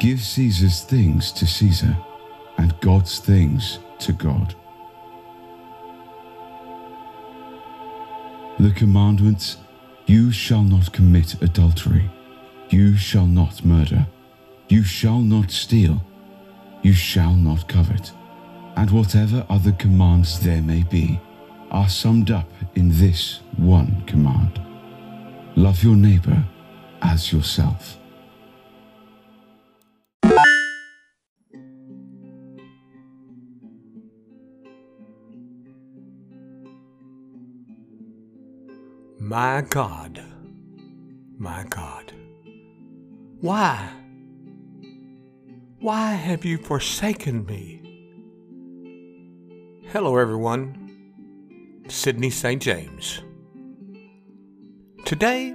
Give Caesar's things to Caesar, and God's things to God. The commandments You shall not commit adultery, you shall not murder, you shall not steal, you shall not covet, and whatever other commands there may be are summed up in this one command. Love your neighbor as yourself. My God, my God, why? Why have you forsaken me? Hello, everyone. Sidney St. James. Today,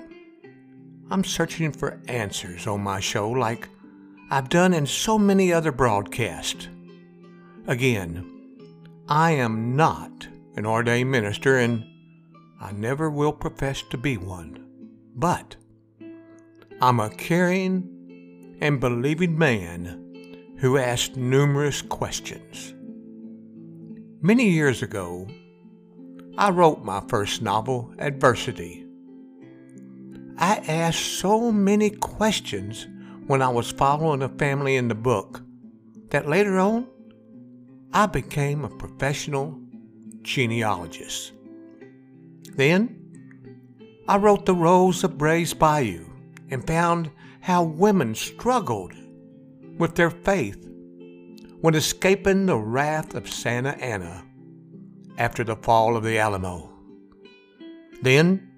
I'm searching for answers on my show like I've done in so many other broadcasts. Again, I am not an ordained minister and I never will profess to be one. But I'm a caring and believing man who asked numerous questions. Many years ago, I wrote my first novel, Adversity. I asked so many questions when I was following a family in the book that later on I became a professional genealogist. Then I wrote The Rose of Bray's Bayou and found how women struggled with their faith when escaping the wrath of Santa Anna after the fall of the Alamo. Then,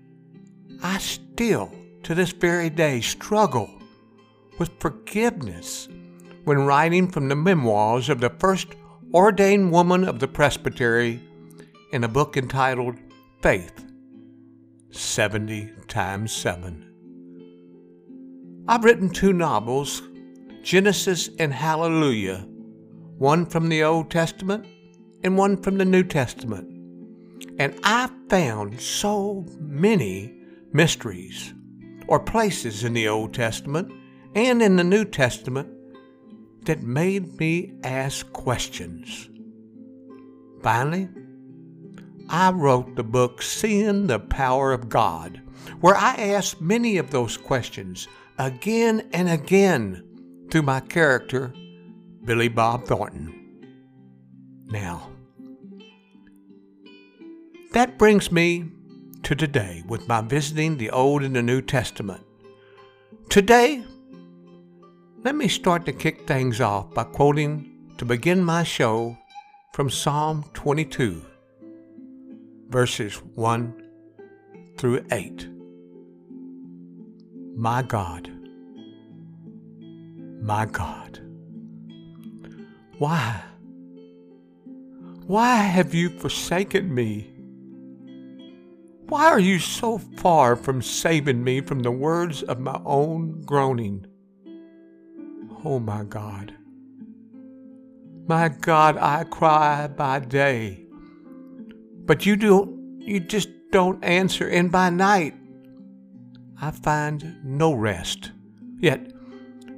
I still, to this very day, struggle with forgiveness when writing from the memoirs of the first ordained woman of the presbytery in a book entitled Faith 70 times 7. I've written two novels, Genesis and Hallelujah, one from the Old Testament and one from the New Testament. And I found so many mysteries or places in the Old Testament and in the New Testament that made me ask questions. Finally, I wrote the book Seeing the Power of God, where I asked many of those questions again and again through my character, Billy Bob Thornton. Now, that brings me to today with my visiting the Old and the New Testament. Today, let me start to kick things off by quoting to begin my show from Psalm 22, verses 1 through 8. My God, my God, why? Why have you forsaken me? Why are you so far from saving me from the words of my own groaning? Oh, my God. My God, I cry by day, but you don't, you just don't answer, and by night I find no rest. Yet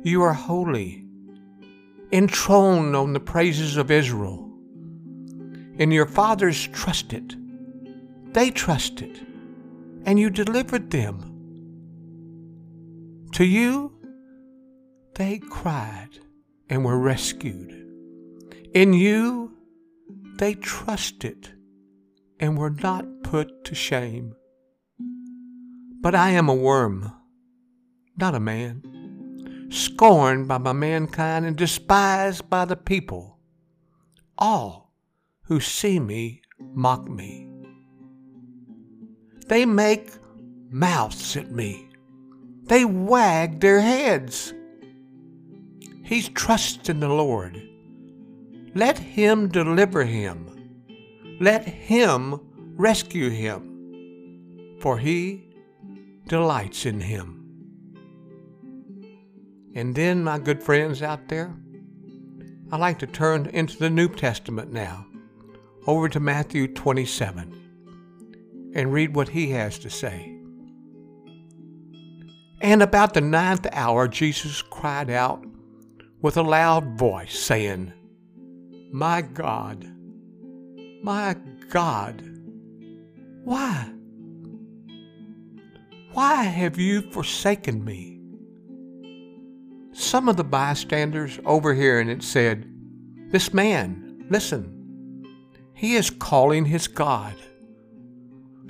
you are holy, enthroned on the praises of Israel and your fathers trusted. They trusted, and you delivered them. To you, they cried and were rescued. In you, they trusted and were not put to shame. But I am a worm, not a man, scorned by my mankind and despised by the people. All who see me mock me. They make mouths at me. They wag their heads. He's trusting the Lord. Let him deliver him. Let him rescue him, for he delights in him. And then, my good friends out there, I like to turn into the New Testament now over to Matthew 27 and read what he has to say. And about the ninth hour, Jesus cried out with a loud voice, saying, My God, my God, why? Why have you forsaken me? Some of the bystanders overhearing it said, This man, listen, he is calling his God.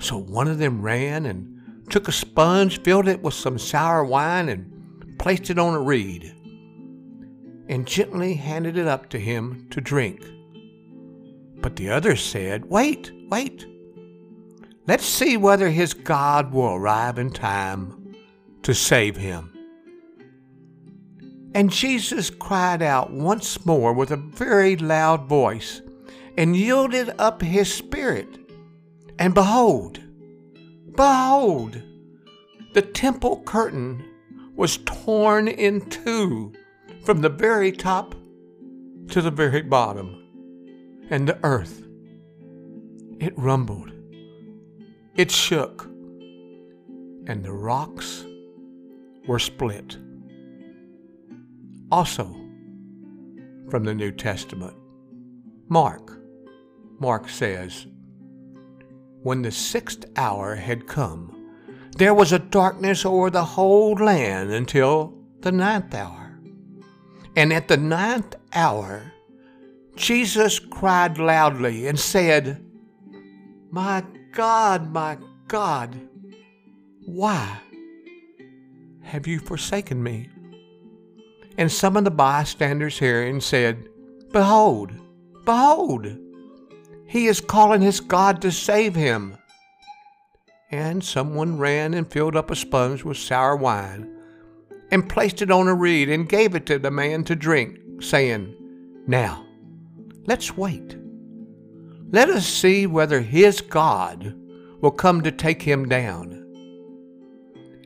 So one of them ran and took a sponge, filled it with some sour wine, and placed it on a reed, and gently handed it up to him to drink. But the others said, Wait, wait. Let's see whether his God will arrive in time to save him. And Jesus cried out once more with a very loud voice and yielded up his spirit. And behold, behold, the temple curtain was torn in two from the very top to the very bottom. And the earth, it rumbled, it shook, and the rocks were split. Also, from the New Testament, Mark, Mark says, when the sixth hour had come, there was a darkness over the whole land until the ninth hour. And at the ninth hour, Jesus cried loudly and said, My God, my God, why have you forsaken me? And some of the bystanders hearing said, Behold, behold, he is calling his God to save him. And someone ran and filled up a sponge with sour wine, and placed it on a reed, and gave it to the man to drink, saying, Now, let's wait. Let us see whether his God will come to take him down.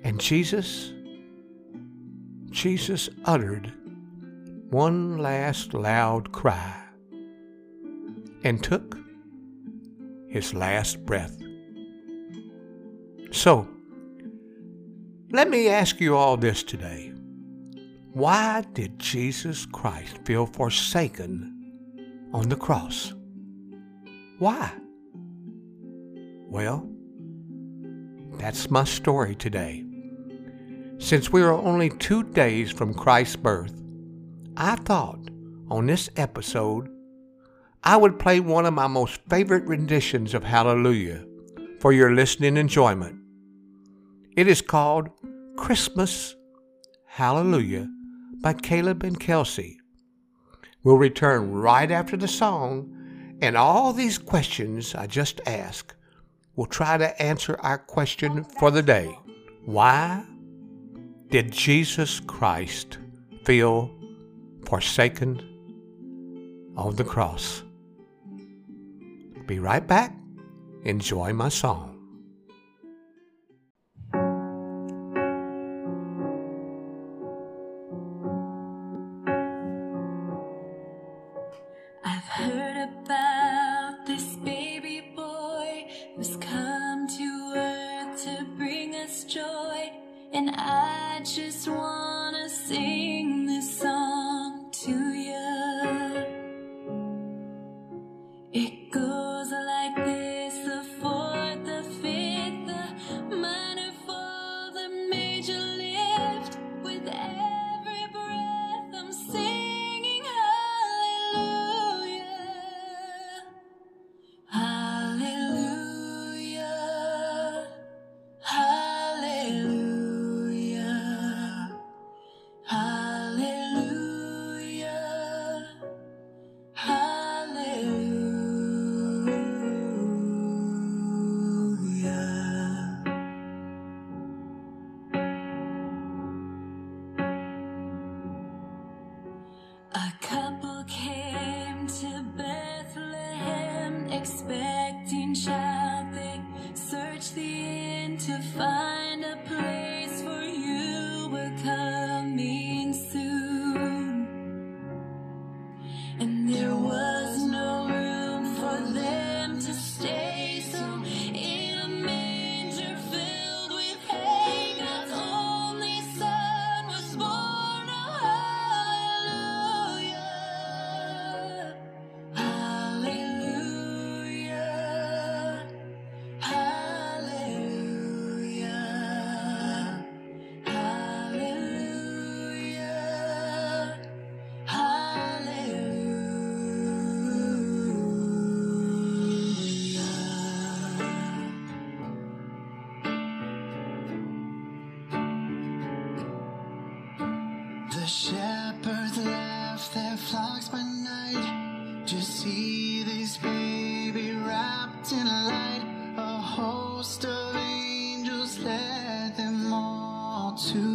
And Jesus, Jesus uttered one last loud cry and took his last breath. So, let me ask you all this today. Why did Jesus Christ feel forsaken on the cross? Why? Well, that's my story today. Since we are only two days from Christ's birth, I thought on this episode I would play one of my most favorite renditions of Hallelujah for your listening enjoyment. It is called Christmas Hallelujah by Caleb and Kelsey. We'll return right after the song, and all these questions I just asked will try to answer our question for the day Why did Jesus Christ feel forsaken on the cross? Be right back. Enjoy my song. There was no room for them to stay. To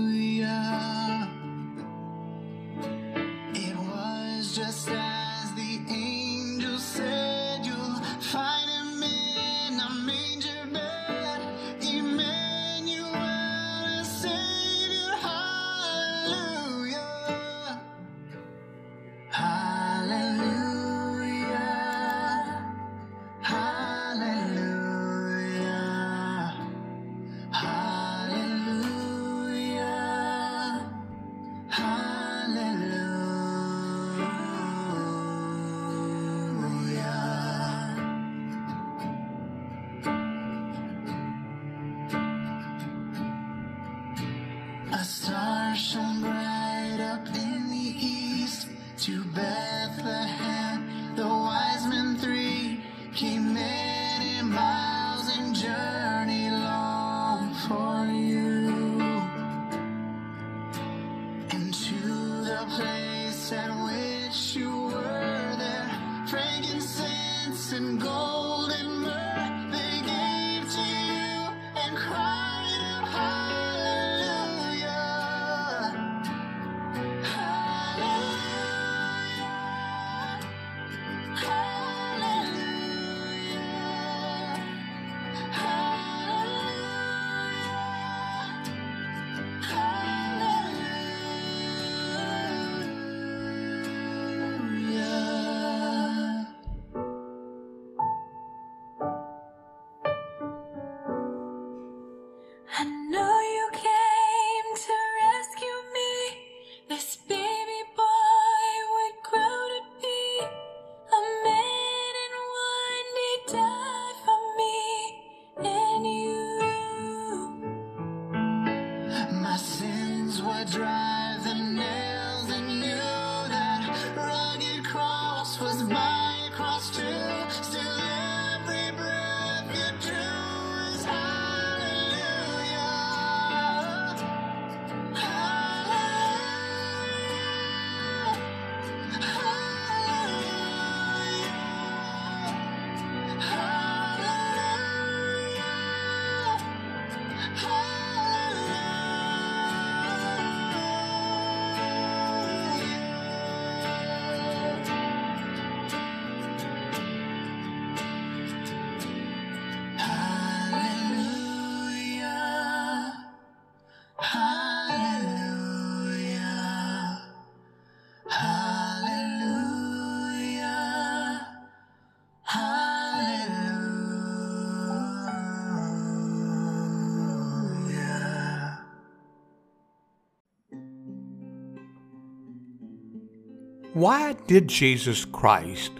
Why did Jesus Christ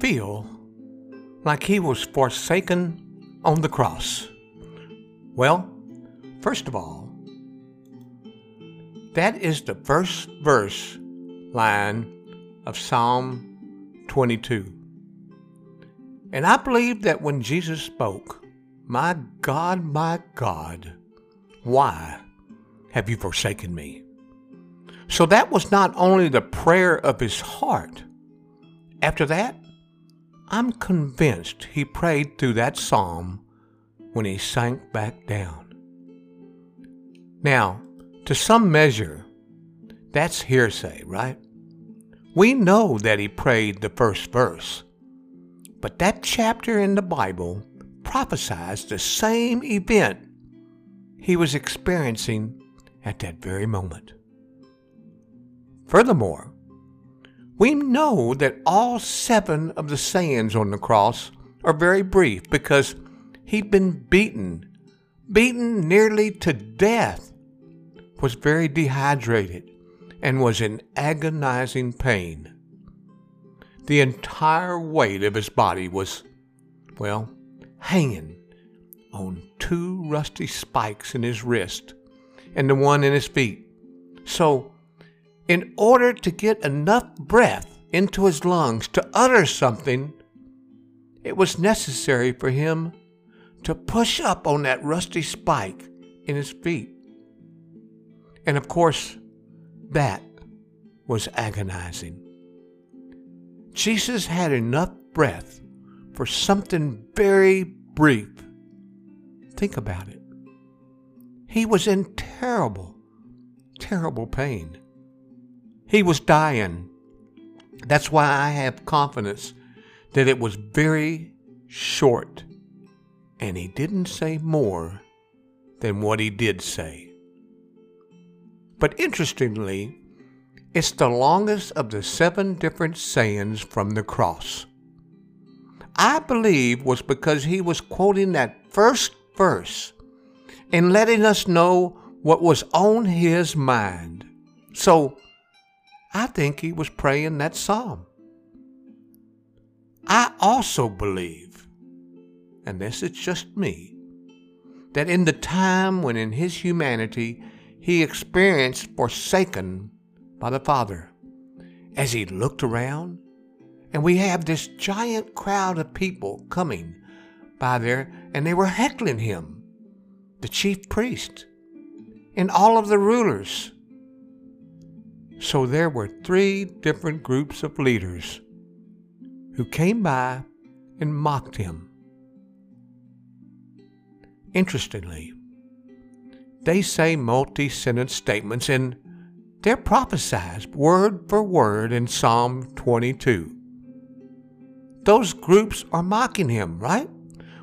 feel like he was forsaken on the cross? Well, first of all, that is the first verse line of Psalm 22. And I believe that when Jesus spoke, My God, my God, why have you forsaken me? So that was not only the prayer of his heart. After that, I'm convinced he prayed through that psalm when he sank back down. Now, to some measure, that's hearsay, right? We know that he prayed the first verse, but that chapter in the Bible prophesies the same event he was experiencing at that very moment. Furthermore, we know that all seven of the sayings on the cross are very brief because he'd been beaten, beaten nearly to death, was very dehydrated, and was in agonizing pain. The entire weight of his body was, well, hanging on two rusty spikes in his wrist and the one in his feet. So, in order to get enough breath into his lungs to utter something, it was necessary for him to push up on that rusty spike in his feet. And of course, That was agonizing. Jesus had enough breath for something very brief. Think about it. He was in terrible, terrible pain. He was dying. That's why I have confidence that it was very short. And he didn't say more than what he did say. But interestingly, it's the longest of the seven different sayings from the cross. I believe was because he was quoting that first verse and letting us know what was on his mind. So I think he was praying that psalm. I also believe, and this is just me, that in the time when in his humanity he experienced forsaken by the Father, as he looked around, and we have this giant crowd of people coming by there, and they were heckling him, the chief priest, and all of the rulers. So there were three different groups of leaders who came by and mocked him. Interestingly, they say multi sentence statements and they're prophesied word for word in Psalm 22. Those groups are mocking him, right?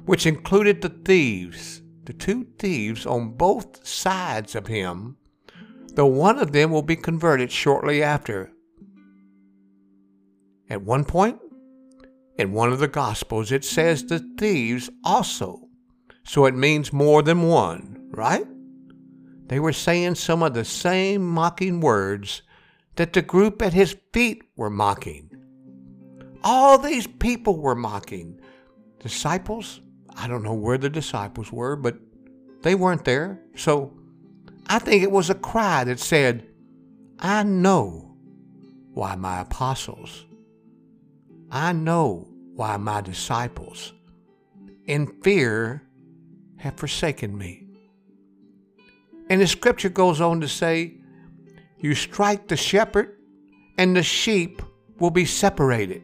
Which included the thieves, the two thieves on both sides of him, though one of them will be converted shortly after. At one point, in one of the Gospels, it says the thieves also. So it means more than one, right? They were saying some of the same mocking words that the group at his feet were mocking. All these people were mocking. Disciples, I don't know where the disciples were, but they weren't there. So I think it was a cry that said, I know why my apostles I know why my disciples, in fear, have forsaken me. And the scripture goes on to say, You strike the shepherd, and the sheep will be separated.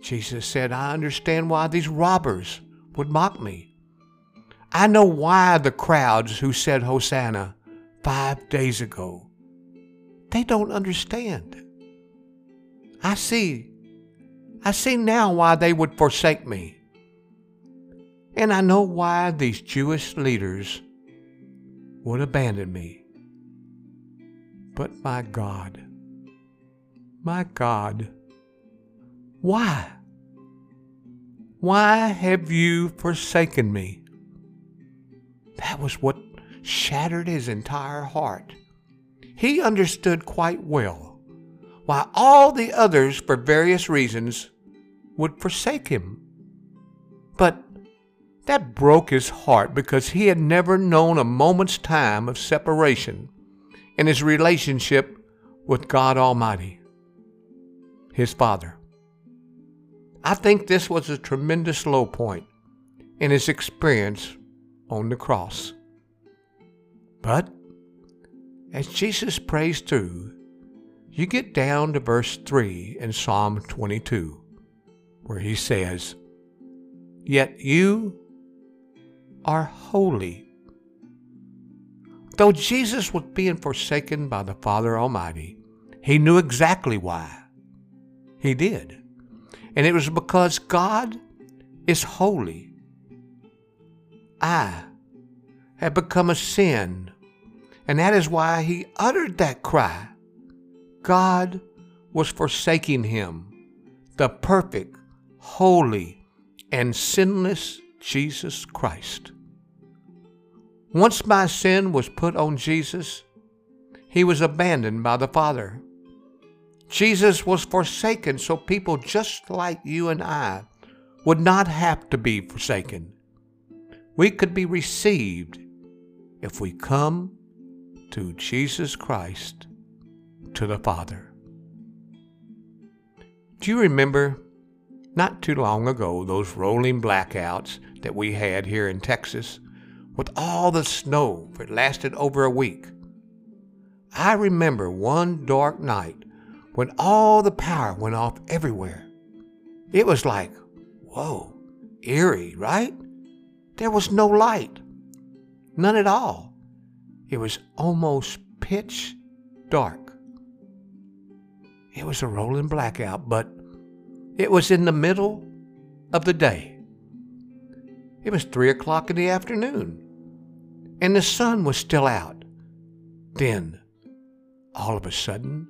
Jesus said, I understand why these robbers would mock me. I know why the crowds who said Hosanna five days ago, they don't understand. I see I see now why they would forsake me. And I know why these Jewish leaders would abandon me. But my God, my God, why? Why have you forsaken me? That was what shattered his entire heart. He understood quite well why all the others, for various reasons, would forsake him. But that broke his heart because he had never known a moment's time of separation in his relationship with God Almighty, his Father. I think this was a tremendous low point in his experience on the cross. But as Jesus prays through, you get down to verse 3 in Psalm 22, where he says, Yet you are holy. Though Jesus was being forsaken by the Father Almighty, he knew exactly why. He did. And it was because God is holy. I have become a sin, and that is why he uttered that cry God was forsaking him, the perfect, holy, and sinless Jesus Christ. Once my sin was put on Jesus, he was abandoned by the Father. Jesus was forsaken so people just like you and I would not have to be forsaken. We could be received if we come to Jesus Christ to the Father. Do you remember not too long ago those rolling blackouts that we had here in Texas with all the snow that lasted over a week? I remember one dark night when all the power went off everywhere. It was like, whoa, eerie, right? There was no light. None at all. It was almost pitch dark. It was a rolling blackout, but it was in the middle of the day. It was three o'clock in the afternoon, and the sun was still out. Then, all of a sudden,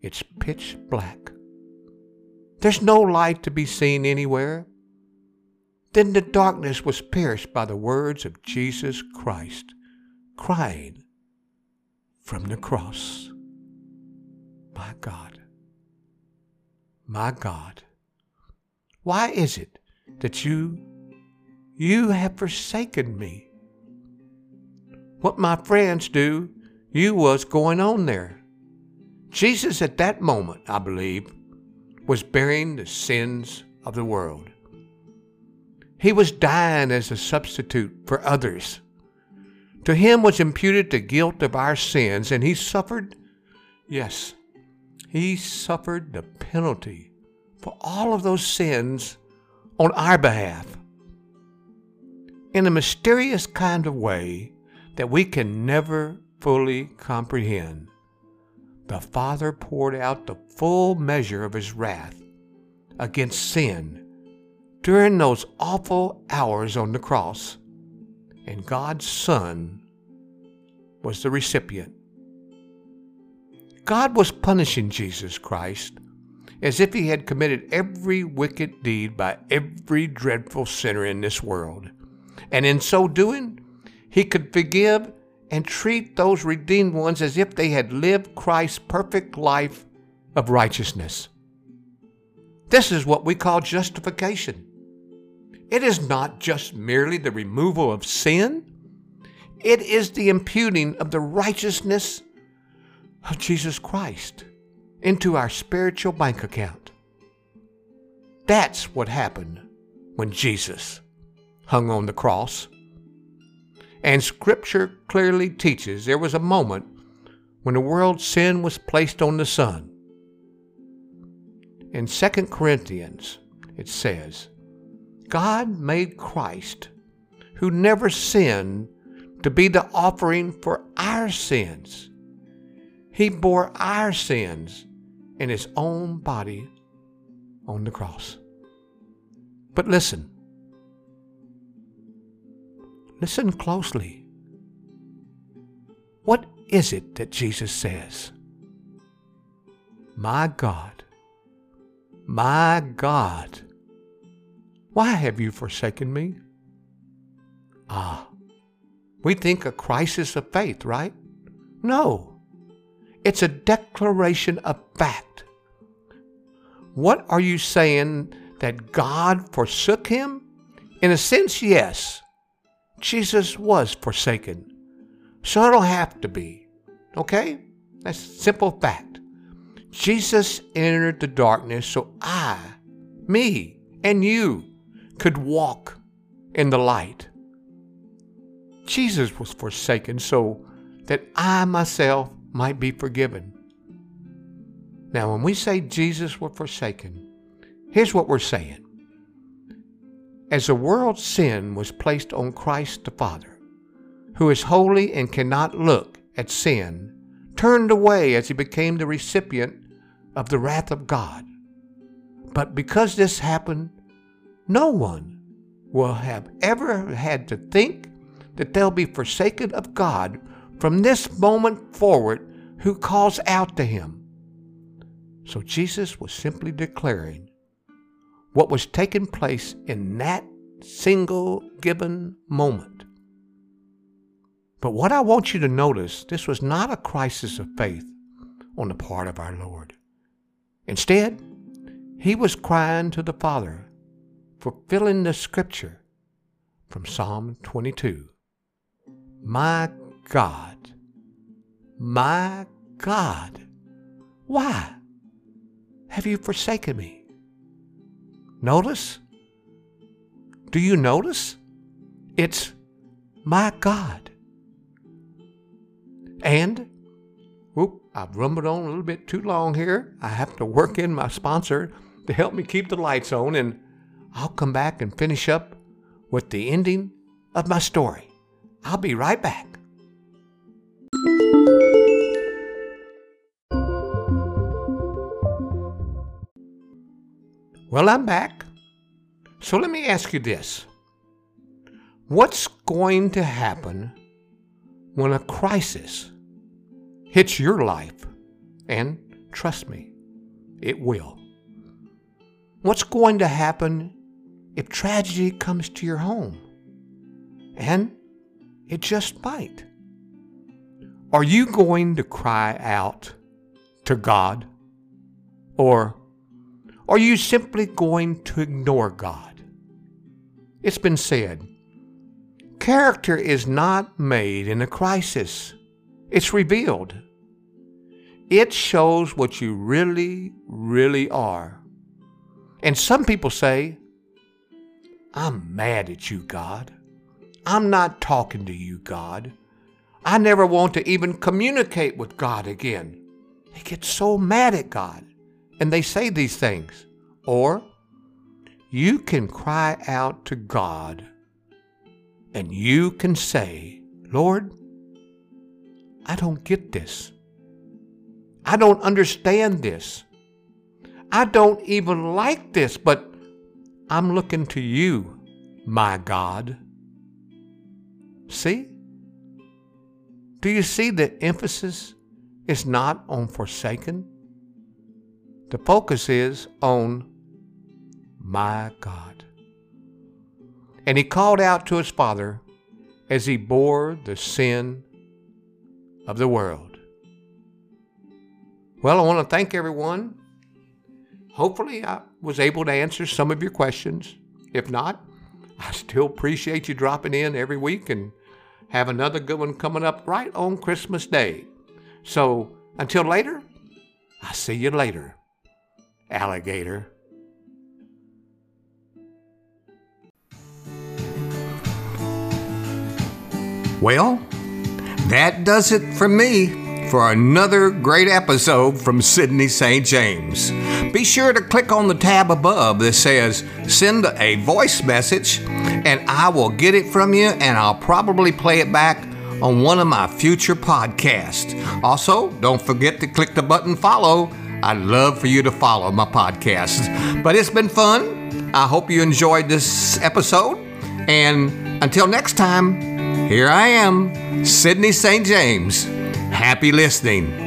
it's pitch black. There's no light to be seen anywhere. Then the darkness was pierced by the words of Jesus Christ, crying from the cross, My God, my God, why is it that you, you have forsaken me? What my friends do, you was going on there. Jesus at that moment, I believe, was bearing the sins of the world. He was dying as a substitute for others. To him was imputed the guilt of our sins, and he suffered, yes, he suffered the penalty for all of those sins on our behalf. In a mysterious kind of way that we can never fully comprehend, the Father poured out the full measure of his wrath against sin during those awful hours on the cross, and God's Son was the recipient. God was punishing Jesus Christ as if he had committed every wicked deed by every dreadful sinner in this world. And in so doing, he could forgive and treat those redeemed ones as if they had lived Christ's perfect life of righteousness. This is what we call justification. It is not just merely the removal of sin, it is the imputing of the righteousness of Jesus Christ into our spiritual bank account. That's what happened when Jesus hung on the cross. And Scripture clearly teaches there was a moment when the world's sin was placed on the Son. In 2 Corinthians, it says, God made Christ, who never sinned, to be the offering for our sins. He bore our sins in his own body on the cross. But listen, listen closely. What is it that Jesus says? My God, my God why have you forsaken me? Ah, we think a crisis of faith, right? No, it's a declaration of fact. What are you saying that God forsook him? In a sense, yes. Jesus was forsaken. So it'll have to be. Okay? That's simple fact. Jesus entered the darkness so I, me, and you could walk in the light. Jesus was forsaken so that I myself might be forgiven. Now, when we say Jesus was forsaken, here's what we're saying. As the world's sin was placed on Christ the Father, who is holy and cannot look at sin, turned away as he became the recipient of the wrath of God. But because this happened no one will have ever had to think that they'll be forsaken of God from this moment forward who calls out to him. So Jesus was simply declaring what was taking place in that single given moment. But what I want you to notice, this was not a crisis of faith on the part of our Lord. Instead, he was crying to the Father fulfilling the scripture from Psalm 22. My God, my God, why have you forsaken me? Notice? Do you notice? It's my God. And Whoop, I've rumbled on a little bit too long here. I have to work in my sponsor to help me keep the lights on, and I'll come back and finish up with the ending of my story. I'll be right back. Well, I'm back. So let me ask you this What's going to happen when a crisis hits your life? And trust me, it will. What's going to happen if tragedy comes to your home? And it just might. Are you going to cry out to God? Or are you simply going to ignore God? It's been said character is not made in a crisis, it's revealed. It shows what you really, really are. And some people say, I'm mad at you, God. I'm not talking to you, God. I never want to even communicate with God again. They get so mad at God and they say these things. Or you can cry out to God and you can say, Lord, I don't get this. I don't understand this. I don't even like this, but I'm looking to you, my God. See? Do you see the emphasis is not on forsaken? The focus is on my God. And he called out to his father as he bore the sin of the world. Well, I want to thank everyone. Hopefully, I was able to answer some of your questions. If not, I still appreciate you dropping in every week and have another good one coming up right on Christmas Day. So until later, I'll see you later, alligator. Well, that does it for me for another great episode from Sidney St. James. Be sure to click on the tab above that says Send a voice message, and I will get it from you, and I'll probably play it back on one of my future podcasts. Also, don't forget to click the button follow. I'd love for you to follow my podcast. But it's been fun. I hope you enjoyed this episode. And until next time, here I am, Sidney St. James. Happy listening.